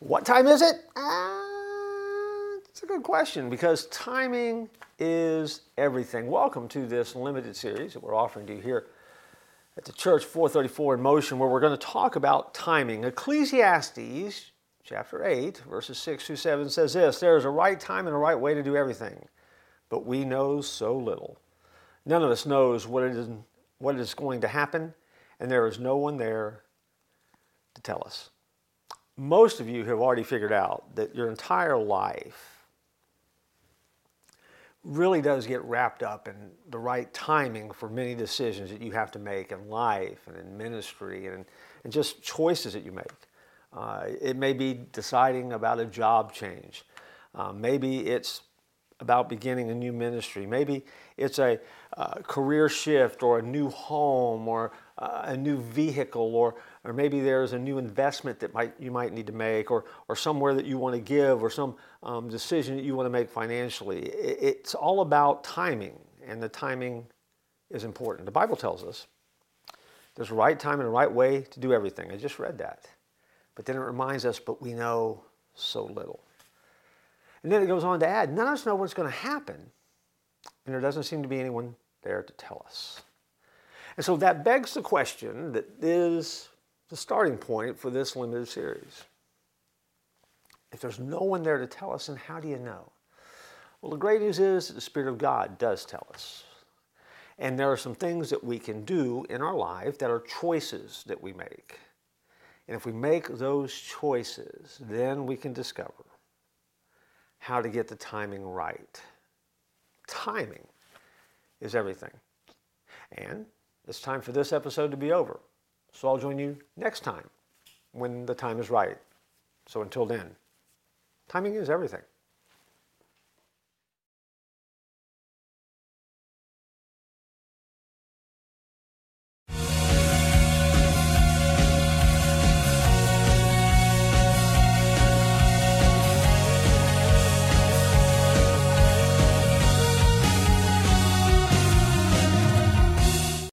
What time is it? Uh, a good question because timing is everything. Welcome to this limited series that we're offering to you here at the Church 434 in Motion, where we're going to talk about timing. Ecclesiastes chapter 8, verses 6 through 7 says this There is a right time and a right way to do everything, but we know so little. None of us knows what it is, what is going to happen, and there is no one there to tell us most of you have already figured out that your entire life really does get wrapped up in the right timing for many decisions that you have to make in life and in ministry and, and just choices that you make. Uh, it may be deciding about a job change. Uh, maybe it's about beginning a new ministry. Maybe it's a uh, career shift or a new home or uh, a new vehicle or or maybe there's a new investment that might, you might need to make, or, or somewhere that you want to give, or some um, decision that you want to make financially. It's all about timing, and the timing is important. The Bible tells us there's a right time and a right way to do everything. I just read that. But then it reminds us, but we know so little. And then it goes on to add, none of us know what's going to happen, and there doesn't seem to be anyone there to tell us. And so that begs the question that is the starting point for this limited series. If there's no one there to tell us, then how do you know? Well, the great news is that the Spirit of God does tell us. And there are some things that we can do in our life that are choices that we make. And if we make those choices, then we can discover how to get the timing right. Timing is everything. And it's time for this episode to be over. So I'll join you next time when the time is right. So until then, timing is everything.